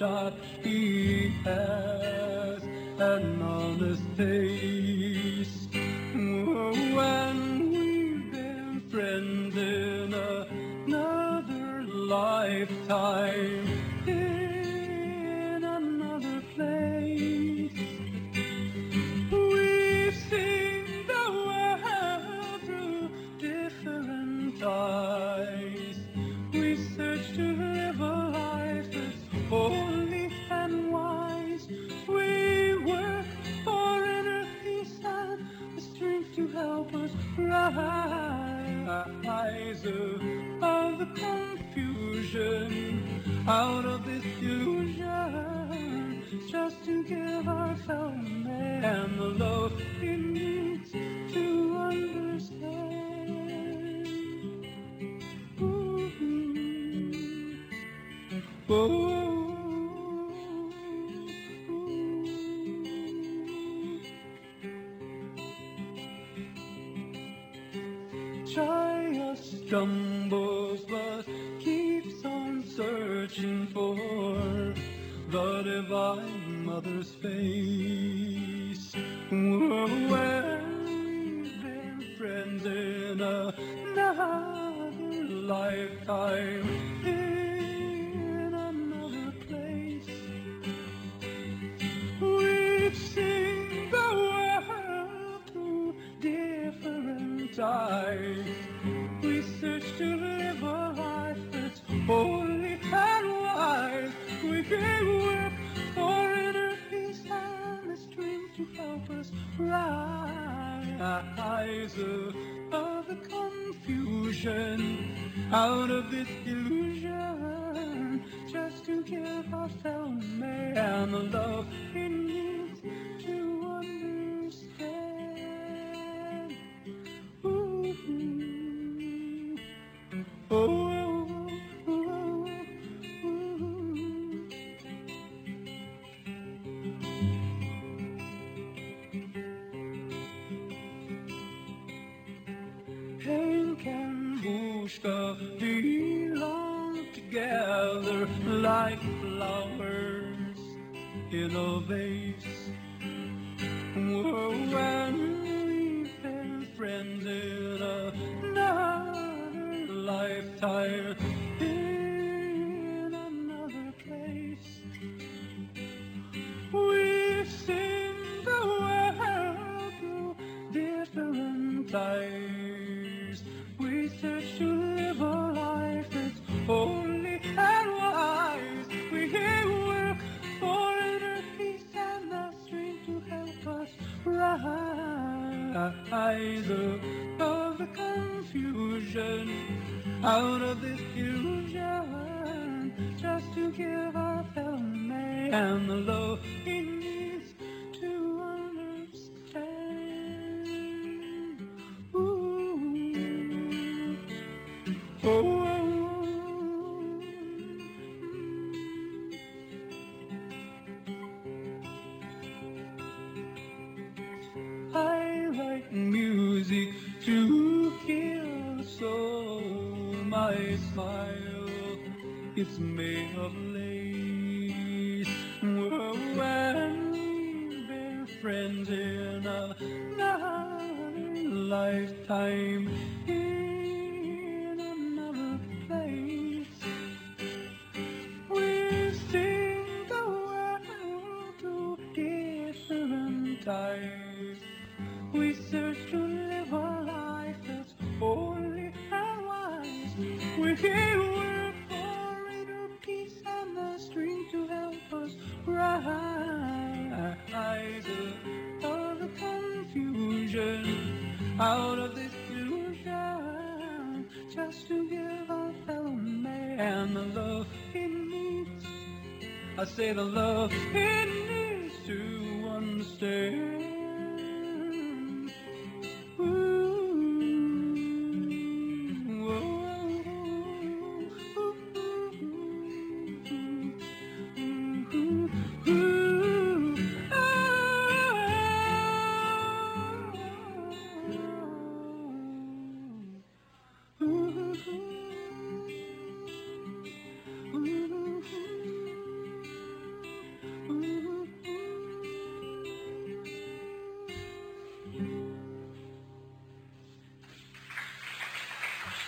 bloodshot. He has an honest face. When we've been friends in another lifetime, rise of the confusion out of this illusion just to give our fellow man the love he needs to understand. Ooh. Ooh. Jaya stumbles but keeps on searching for the divine mother's face. When we've been friends in another lifetime, We search to live a life that's holy and wise. We can work for inner peace and the strength to help us rise of the confusion out of this illusion just to give our fellow man the love he Bushka belong together like flowers in a vase. Whoa, When we've been friends in another lifetime, in another place. We've seen the world through different eyes. Search to live a life that's holy and wise. We work for inner peace and the strength to help us rise of the confusion out of this illusion just to give our fellow man the love he music to heal so. My smile, it's made of lace. Whoa, When we've been friends in another lifetime, We can work for inner peace and the strength to help us rise out of the confusion out of this illusion just to give our fellow man the love he needs. I say the love he needs to understand.